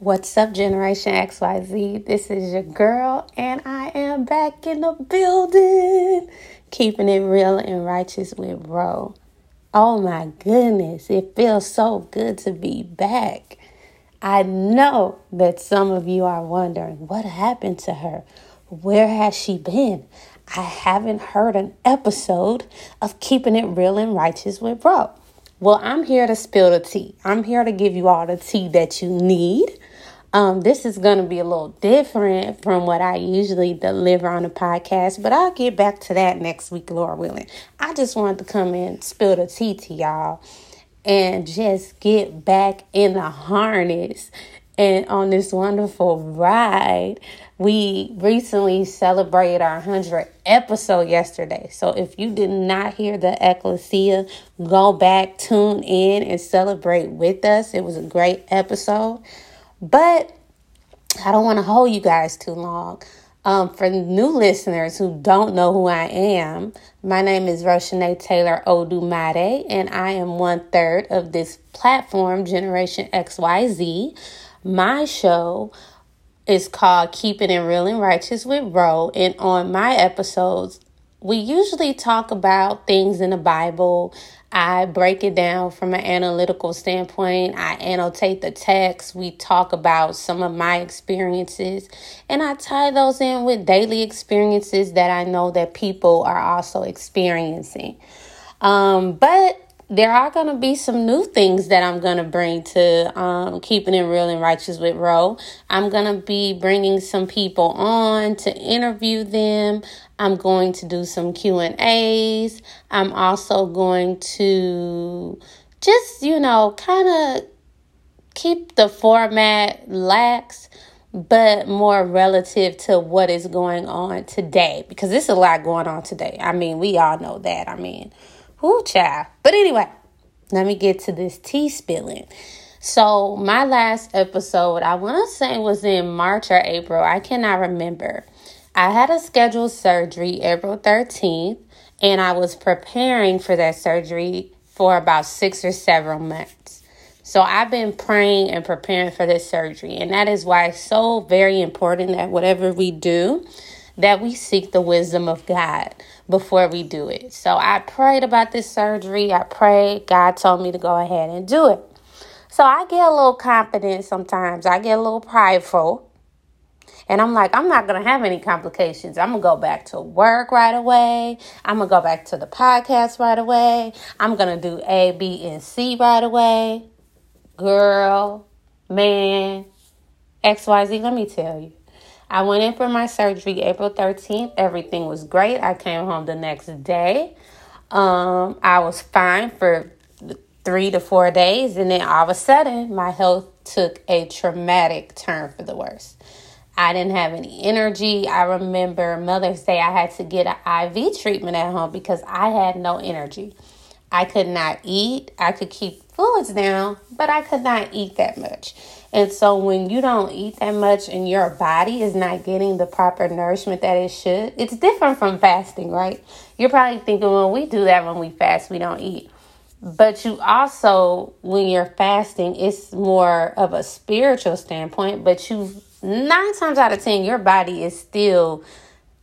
What's up, Generation XYZ? This is your girl, and I am back in the building, keeping it real and righteous with Ro. Oh my goodness, it feels so good to be back. I know that some of you are wondering what happened to her. Where has she been? I haven't heard an episode of Keeping It Real and Righteous with Ro. Well, I'm here to spill the tea. I'm here to give you all the tea that you need. Um, this is going to be a little different from what I usually deliver on the podcast, but I'll get back to that next week, Lord willing. I just wanted to come in, spill the tea to y'all, and just get back in the harness and on this wonderful ride. We recently celebrated our 100th episode yesterday. So if you did not hear the ecclesia, go back, tune in, and celebrate with us. It was a great episode. But I don't want to hold you guys too long. Um, for new listeners who don't know who I am, my name is Roshanee Taylor Odumade, and I am one third of this platform, Generation XYZ. My show is called Keeping It Real and Righteous with Ro, and on my episodes, we usually talk about things in the Bible. I break it down from an analytical standpoint. I annotate the text. We talk about some of my experiences, and I tie those in with daily experiences that I know that people are also experiencing. Um, but there are going to be some new things that I'm going to bring to um, keeping it real and righteous with Ro. I'm going to be bringing some people on to interview them. I'm going to do some Q and A's. I'm also going to just you know kind of keep the format lax but more relative to what is going on today because there's a lot going on today. I mean, we all know that. I mean, whoo, child. But anyway, let me get to this tea spilling. So, my last episode, I want to say was in March or April. I cannot remember. I had a scheduled surgery April 13th, and I was preparing for that surgery for about six or seven months. So, I've been praying and preparing for this surgery, and that is why it's so very important that whatever we do, that we seek the wisdom of God before we do it. So I prayed about this surgery. I prayed. God told me to go ahead and do it. So I get a little confident sometimes. I get a little prideful. And I'm like, I'm not going to have any complications. I'm going to go back to work right away. I'm going to go back to the podcast right away. I'm going to do A, B, and C right away. Girl, man, XYZ, let me tell you. I went in for my surgery April 13th. Everything was great. I came home the next day. Um, I was fine for three to four days, and then all of a sudden, my health took a traumatic turn for the worse. I didn't have any energy. I remember Mother's Day, I had to get an IV treatment at home because I had no energy. I could not eat. I could keep fluids down, but I could not eat that much. And so when you don't eat that much and your body is not getting the proper nourishment that it should, it's different from fasting, right? You're probably thinking, well, we do that when we fast, we don't eat. But you also, when you're fasting, it's more of a spiritual standpoint, but you nine times out of ten, your body is still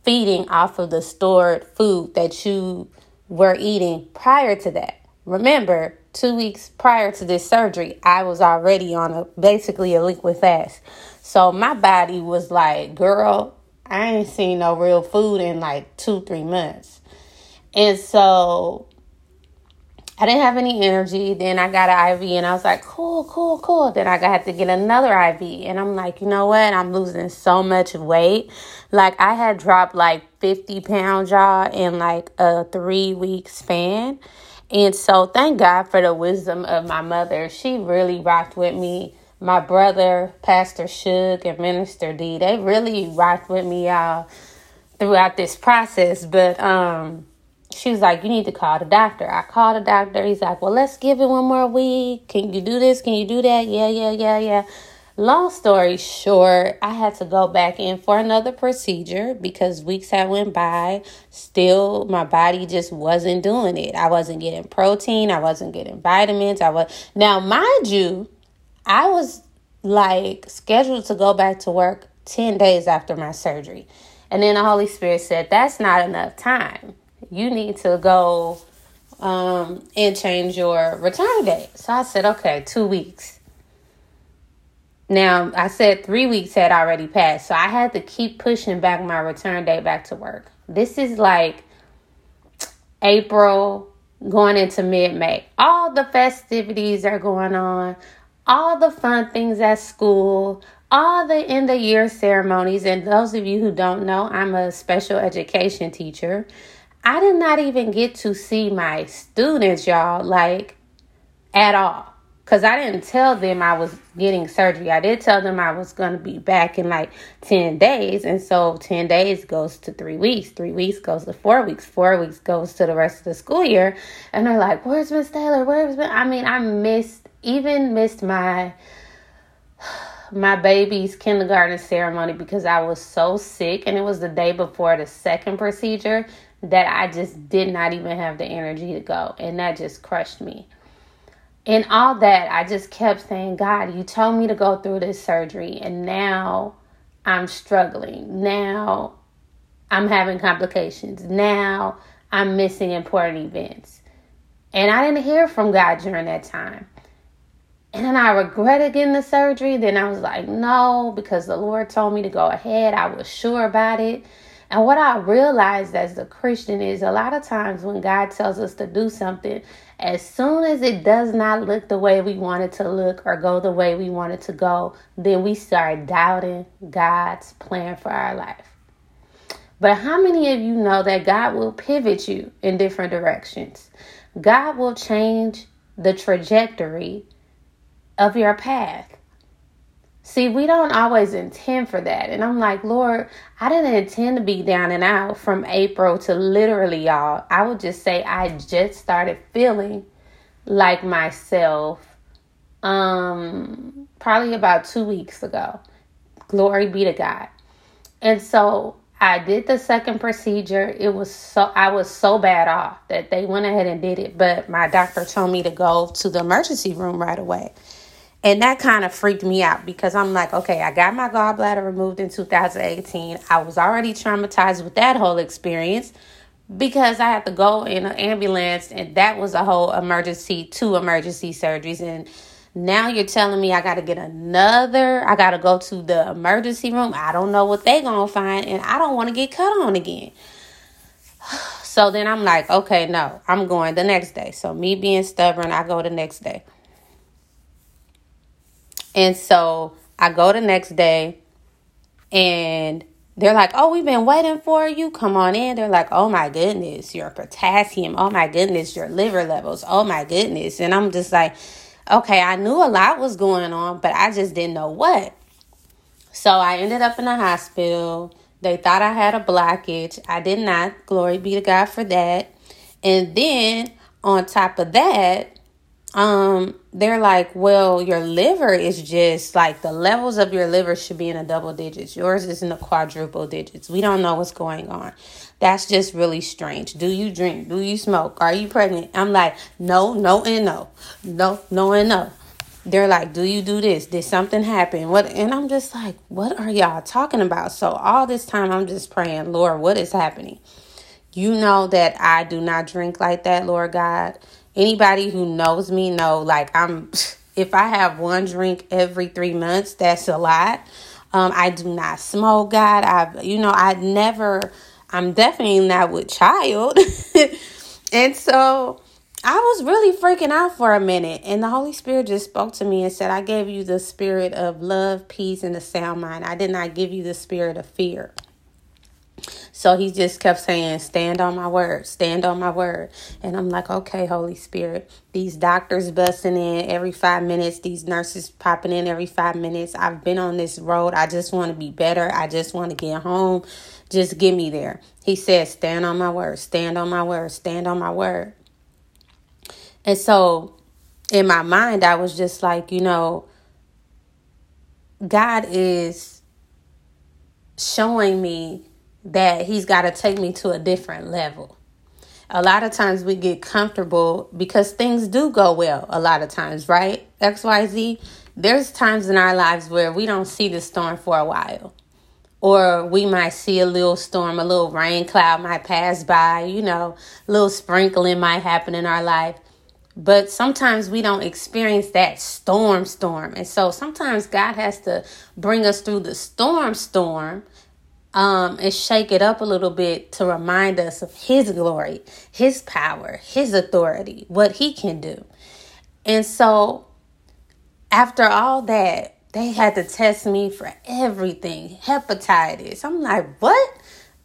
feeding off of the stored food that you were eating prior to that. Remember, two weeks prior to this surgery, I was already on a basically a liquid fast. So my body was like, girl, I ain't seen no real food in like two, three months. And so I didn't have any energy. Then I got an IV and I was like, cool, cool, cool. Then I got to get another IV. And I'm like, you know what? I'm losing so much weight. Like I had dropped like 50 pounds, y'all, in like a three week span. And so thank God for the wisdom of my mother. She really rocked with me. My brother, Pastor Shug, and Minister D, they really rocked with me y'all throughout this process. But um she was like, You need to call the doctor. I called the doctor. He's like, Well, let's give it one more week. Can you do this? Can you do that? Yeah, yeah, yeah, yeah. Long story short, I had to go back in for another procedure because weeks had went by. Still, my body just wasn't doing it. I wasn't getting protein. I wasn't getting vitamins. I was now, mind you, I was like scheduled to go back to work 10 days after my surgery. And then the Holy Spirit said, That's not enough time. You need to go um, and change your return date. So I said, Okay, two weeks. Now, I said three weeks had already passed. So I had to keep pushing back my return date back to work. This is like April going into mid May. All the festivities are going on, all the fun things at school, all the end of year ceremonies. And those of you who don't know, I'm a special education teacher. I did not even get to see my students, y'all, like at all. Because I didn't tell them I was getting surgery. I did tell them I was going to be back in like 10 days. And so 10 days goes to three weeks. Three weeks goes to four weeks. Four weeks goes to the rest of the school year. And they're like, where's Miss Taylor? Where's Miss? I mean, I missed, even missed my my baby's kindergarten ceremony because I was so sick and it was the day before the second procedure that I just did not even have the energy to go and that just crushed me. And all that I just kept saying, God, you told me to go through this surgery and now I'm struggling. Now I'm having complications. Now I'm missing important events. And I didn't hear from God during that time. And then I regretted getting the surgery. Then I was like, no, because the Lord told me to go ahead. I was sure about it. And what I realized as a Christian is a lot of times when God tells us to do something, as soon as it does not look the way we want it to look or go the way we want it to go, then we start doubting God's plan for our life. But how many of you know that God will pivot you in different directions? God will change the trajectory of your path. See, we don't always intend for that. And I'm like, Lord, I didn't intend to be down and out from April to literally, y'all. I would just say I just started feeling like myself um probably about 2 weeks ago. Glory be to God. And so I did the second procedure. It was so I was so bad off that they went ahead and did it, but my doctor told me to go to the emergency room right away. And that kind of freaked me out because I'm like, okay, I got my gallbladder removed in 2018. I was already traumatized with that whole experience because I had to go in an ambulance and that was a whole emergency, two emergency surgeries. And now you're telling me I got to get another, I got to go to the emergency room. I don't know what they're going to find and I don't want to get cut on again. So then I'm like, okay, no, I'm going the next day. So me being stubborn, I go the next day. And so I go the next day and they're like, Oh, we've been waiting for you. Come on in. They're like, Oh my goodness, your potassium. Oh my goodness, your liver levels. Oh my goodness. And I'm just like, Okay, I knew a lot was going on, but I just didn't know what. So I ended up in the hospital. They thought I had a blockage. I did not. Glory be to God for that. And then on top of that, um they're like well your liver is just like the levels of your liver should be in the double digits. Yours is in the quadruple digits. We don't know what's going on. That's just really strange. Do you drink? Do you smoke? Are you pregnant? I'm like no no and no. No no and no. They're like do you do this? Did something happen? What and i'm just like what are y'all talking about? So all this time i'm just praying lord what is happening? You know that i do not drink like that lord god anybody who knows me know like I'm if I have one drink every three months, that's a lot. Um, I do not smoke, God. I've you know, I never I'm definitely not with child. and so I was really freaking out for a minute, and the Holy Spirit just spoke to me and said, I gave you the spirit of love, peace, and a sound mind. I did not give you the spirit of fear. So he just kept saying, Stand on my word, stand on my word. And I'm like, Okay, Holy Spirit. These doctors busting in every five minutes, these nurses popping in every five minutes. I've been on this road. I just want to be better. I just want to get home. Just get me there. He said, Stand on my word, stand on my word, stand on my word. And so in my mind, I was just like, you know, God is showing me that he's got to take me to a different level. A lot of times we get comfortable because things do go well, a lot of times, right? XYZ, there's times in our lives where we don't see the storm for a while. Or we might see a little storm, a little rain cloud might pass by, you know, a little sprinkling might happen in our life. But sometimes we don't experience that storm storm. And so sometimes God has to bring us through the storm storm um, and shake it up a little bit to remind us of His glory, His power, His authority, what He can do. And so after all that, they had to test me for everything hepatitis. I'm like, what?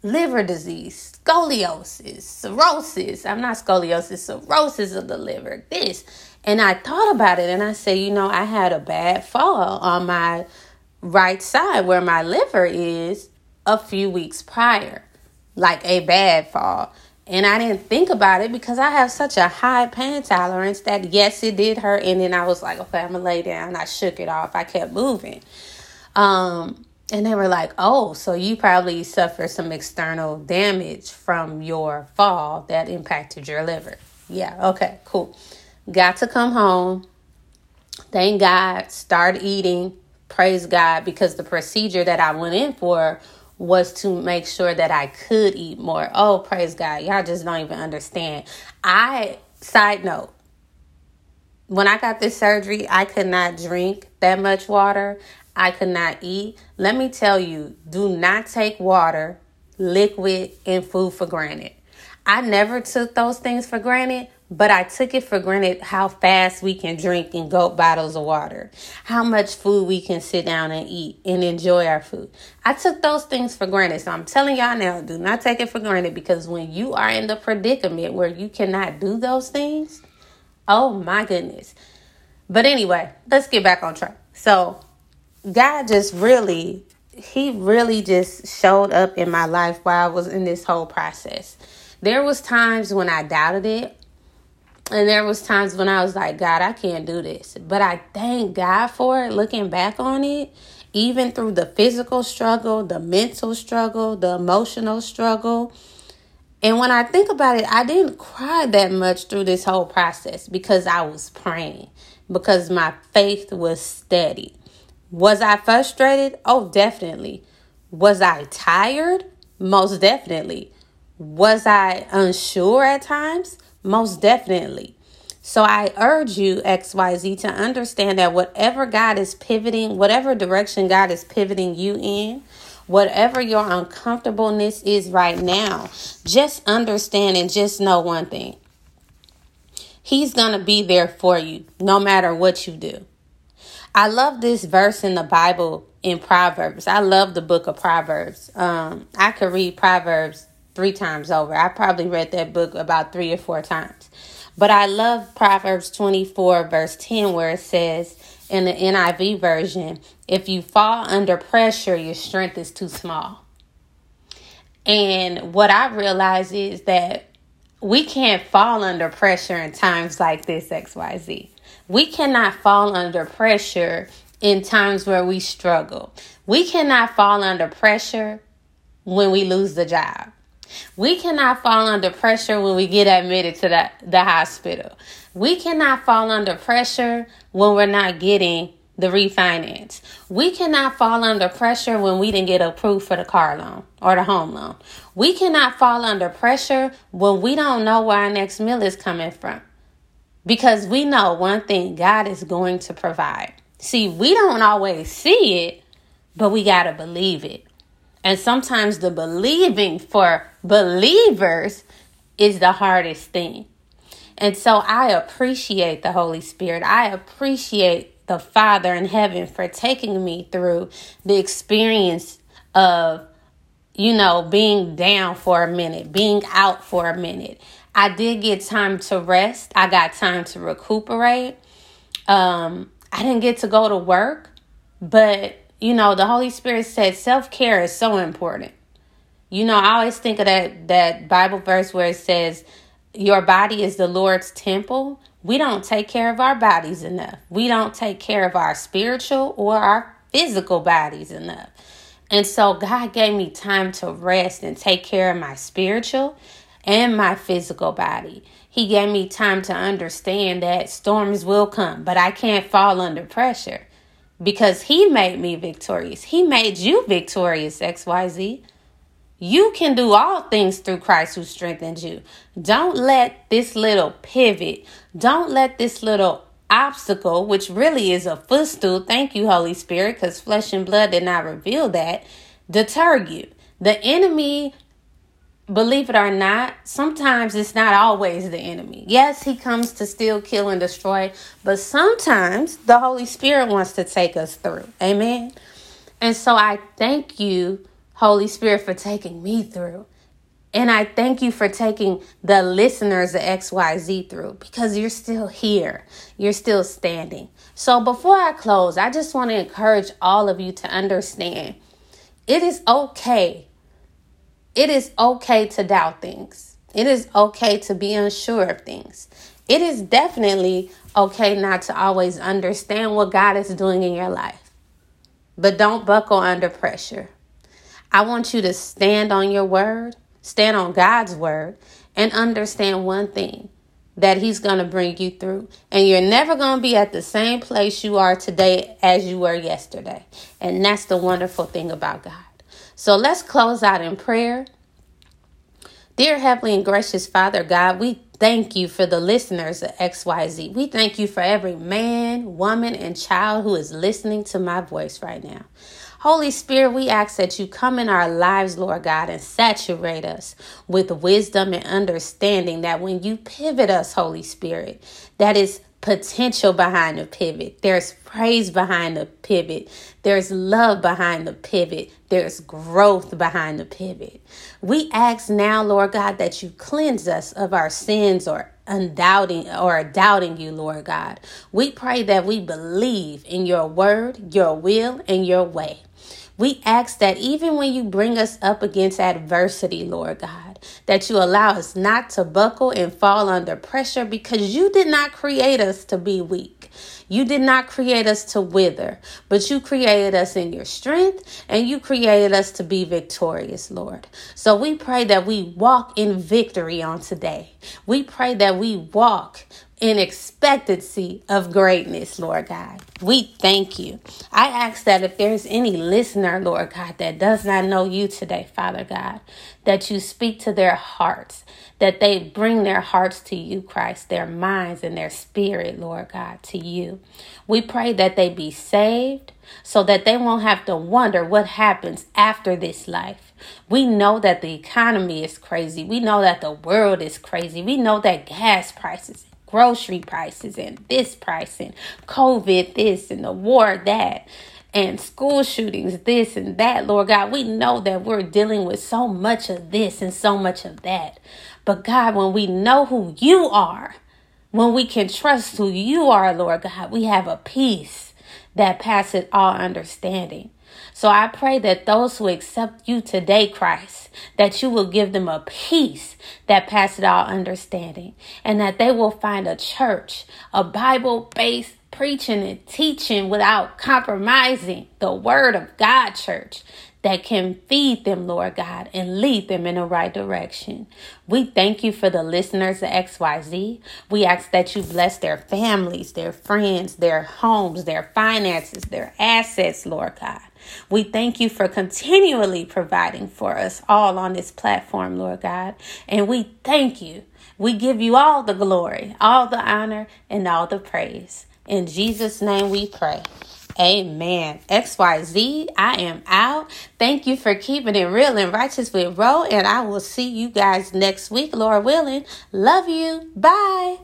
Liver disease, scoliosis, cirrhosis. I'm not scoliosis, cirrhosis of the liver, this. And I thought about it and I said, you know, I had a bad fall on my right side where my liver is a few weeks prior, like a bad fall. And I didn't think about it because I have such a high pain tolerance that yes, it did hurt. And then I was like, okay, I'm gonna lay down. I shook it off. I kept moving. Um, and they were like, oh, so you probably suffered some external damage from your fall that impacted your liver. Yeah, okay, cool. Got to come home. Thank God. Start eating. Praise God because the procedure that I went in for was to make sure that I could eat more. Oh, praise God. Y'all just don't even understand. I, side note, when I got this surgery, I could not drink that much water. I could not eat. Let me tell you, do not take water, liquid, and food for granted. I never took those things for granted, but I took it for granted how fast we can drink and gulp bottles of water, how much food we can sit down and eat and enjoy our food. I took those things for granted. So I'm telling y'all now, do not take it for granted because when you are in the predicament where you cannot do those things, oh my goodness. But anyway, let's get back on track. So God just really, He really just showed up in my life while I was in this whole process. There was times when I doubted it and there was times when I was like, God, I can't do this. But I thank God for it looking back on it, even through the physical struggle, the mental struggle, the emotional struggle. And when I think about it, I didn't cry that much through this whole process because I was praying, because my faith was steady. Was I frustrated? Oh, definitely. Was I tired? Most definitely. Was I unsure at times? Most definitely. So I urge you, XYZ, to understand that whatever God is pivoting, whatever direction God is pivoting you in, whatever your uncomfortableness is right now, just understand and just know one thing. He's going to be there for you no matter what you do. I love this verse in the Bible in Proverbs. I love the book of Proverbs. Um, I could read Proverbs three times over. I probably read that book about three or four times. But I love Proverbs 24, verse 10, where it says in the NIV version, if you fall under pressure, your strength is too small. And what I realize is that we can't fall under pressure in times like this, XYZ. We cannot fall under pressure in times where we struggle. We cannot fall under pressure when we lose the job. We cannot fall under pressure when we get admitted to the, the hospital. We cannot fall under pressure when we're not getting the refinance. We cannot fall under pressure when we didn't get approved for the car loan or the home loan. We cannot fall under pressure when we don't know where our next meal is coming from. Because we know one thing God is going to provide. See, we don't always see it, but we got to believe it. And sometimes the believing for believers is the hardest thing. And so I appreciate the Holy Spirit. I appreciate the Father in heaven for taking me through the experience of, you know, being down for a minute, being out for a minute. I did get time to rest, I got time to recuperate. Um, I didn't get to go to work, but you know, the Holy Spirit said self care is so important. You know, I always think of that that Bible verse where it says, "Your body is the Lord's temple." We don't take care of our bodies enough. We don't take care of our spiritual or our physical bodies enough. And so God gave me time to rest and take care of my spiritual and my physical body. He gave me time to understand that storms will come, but I can't fall under pressure. Because He made me victorious. He made you victorious, XYZ. You can do all things through Christ who strengthens you. Don't let this little pivot, don't let this little obstacle, which really is a footstool, thank you, Holy Spirit, because flesh and blood did not reveal that, deter you. The enemy, believe it or not, sometimes it's not always the enemy. Yes, he comes to steal, kill, and destroy, but sometimes the Holy Spirit wants to take us through. Amen. And so I thank you, Holy Spirit, for taking me through. And I thank you for taking the listeners of XYZ through because you're still here. You're still standing. So before I close, I just want to encourage all of you to understand it is okay. It is okay to doubt things. It is okay to be unsure of things. It is definitely okay not to always understand what God is doing in your life. But don't buckle under pressure. I want you to stand on your word stand on God's word, and understand one thing that He's going to bring you through. And you're never going to be at the same place you are today as you were yesterday. And that's the wonderful thing about God. So let's close out in prayer. Dear Heavenly and Gracious Father God, we thank you for the listeners of XYZ. We thank you for every man, woman, and child who is listening to my voice right now. Holy Spirit, we ask that you come in our lives, Lord God, and saturate us with wisdom and understanding that when you pivot us, Holy Spirit, that is potential behind the pivot. There's praise behind the pivot. There's love behind the pivot. There's growth behind the pivot. We ask now, Lord God, that you cleanse us of our sins or undoubting or doubting you, Lord God. We pray that we believe in your word, your will, and your way. We ask that even when you bring us up against adversity, Lord God, that you allow us not to buckle and fall under pressure because you did not create us to be weak. You did not create us to wither, but you created us in your strength and you created us to be victorious, Lord. So we pray that we walk in victory on today. We pray that we walk in expectancy of greatness, Lord God. We thank you. I ask that if there's any listener, Lord God, that does not know you today, Father God, that you speak to their hearts, that they bring their hearts to you, Christ, their minds and their spirit, Lord God, to you. We pray that they be saved so that they won't have to wonder what happens after this life. We know that the economy is crazy. We know that the world is crazy. We know that gas prices grocery prices and this price and COVID this and the war that and school shootings this and that, Lord God. We know that we're dealing with so much of this and so much of that. But God, when we know who you are, when we can trust who you are, Lord God, we have a peace that passes all understanding. So I pray that those who accept you today, Christ, that you will give them a peace that passes all understanding, and that they will find a church, a Bible based preaching and teaching without compromising the word of God, church that can feed them, Lord God, and lead them in the right direction. We thank you for the listeners of XYZ. We ask that you bless their families, their friends, their homes, their finances, their assets, Lord God. We thank you for continually providing for us all on this platform, Lord God. And we thank you. We give you all the glory, all the honor, and all the praise. In Jesus' name we pray. Amen. XYZ, I am out. Thank you for keeping it real and righteous with Ro, and I will see you guys next week, Lord willing. Love you. Bye.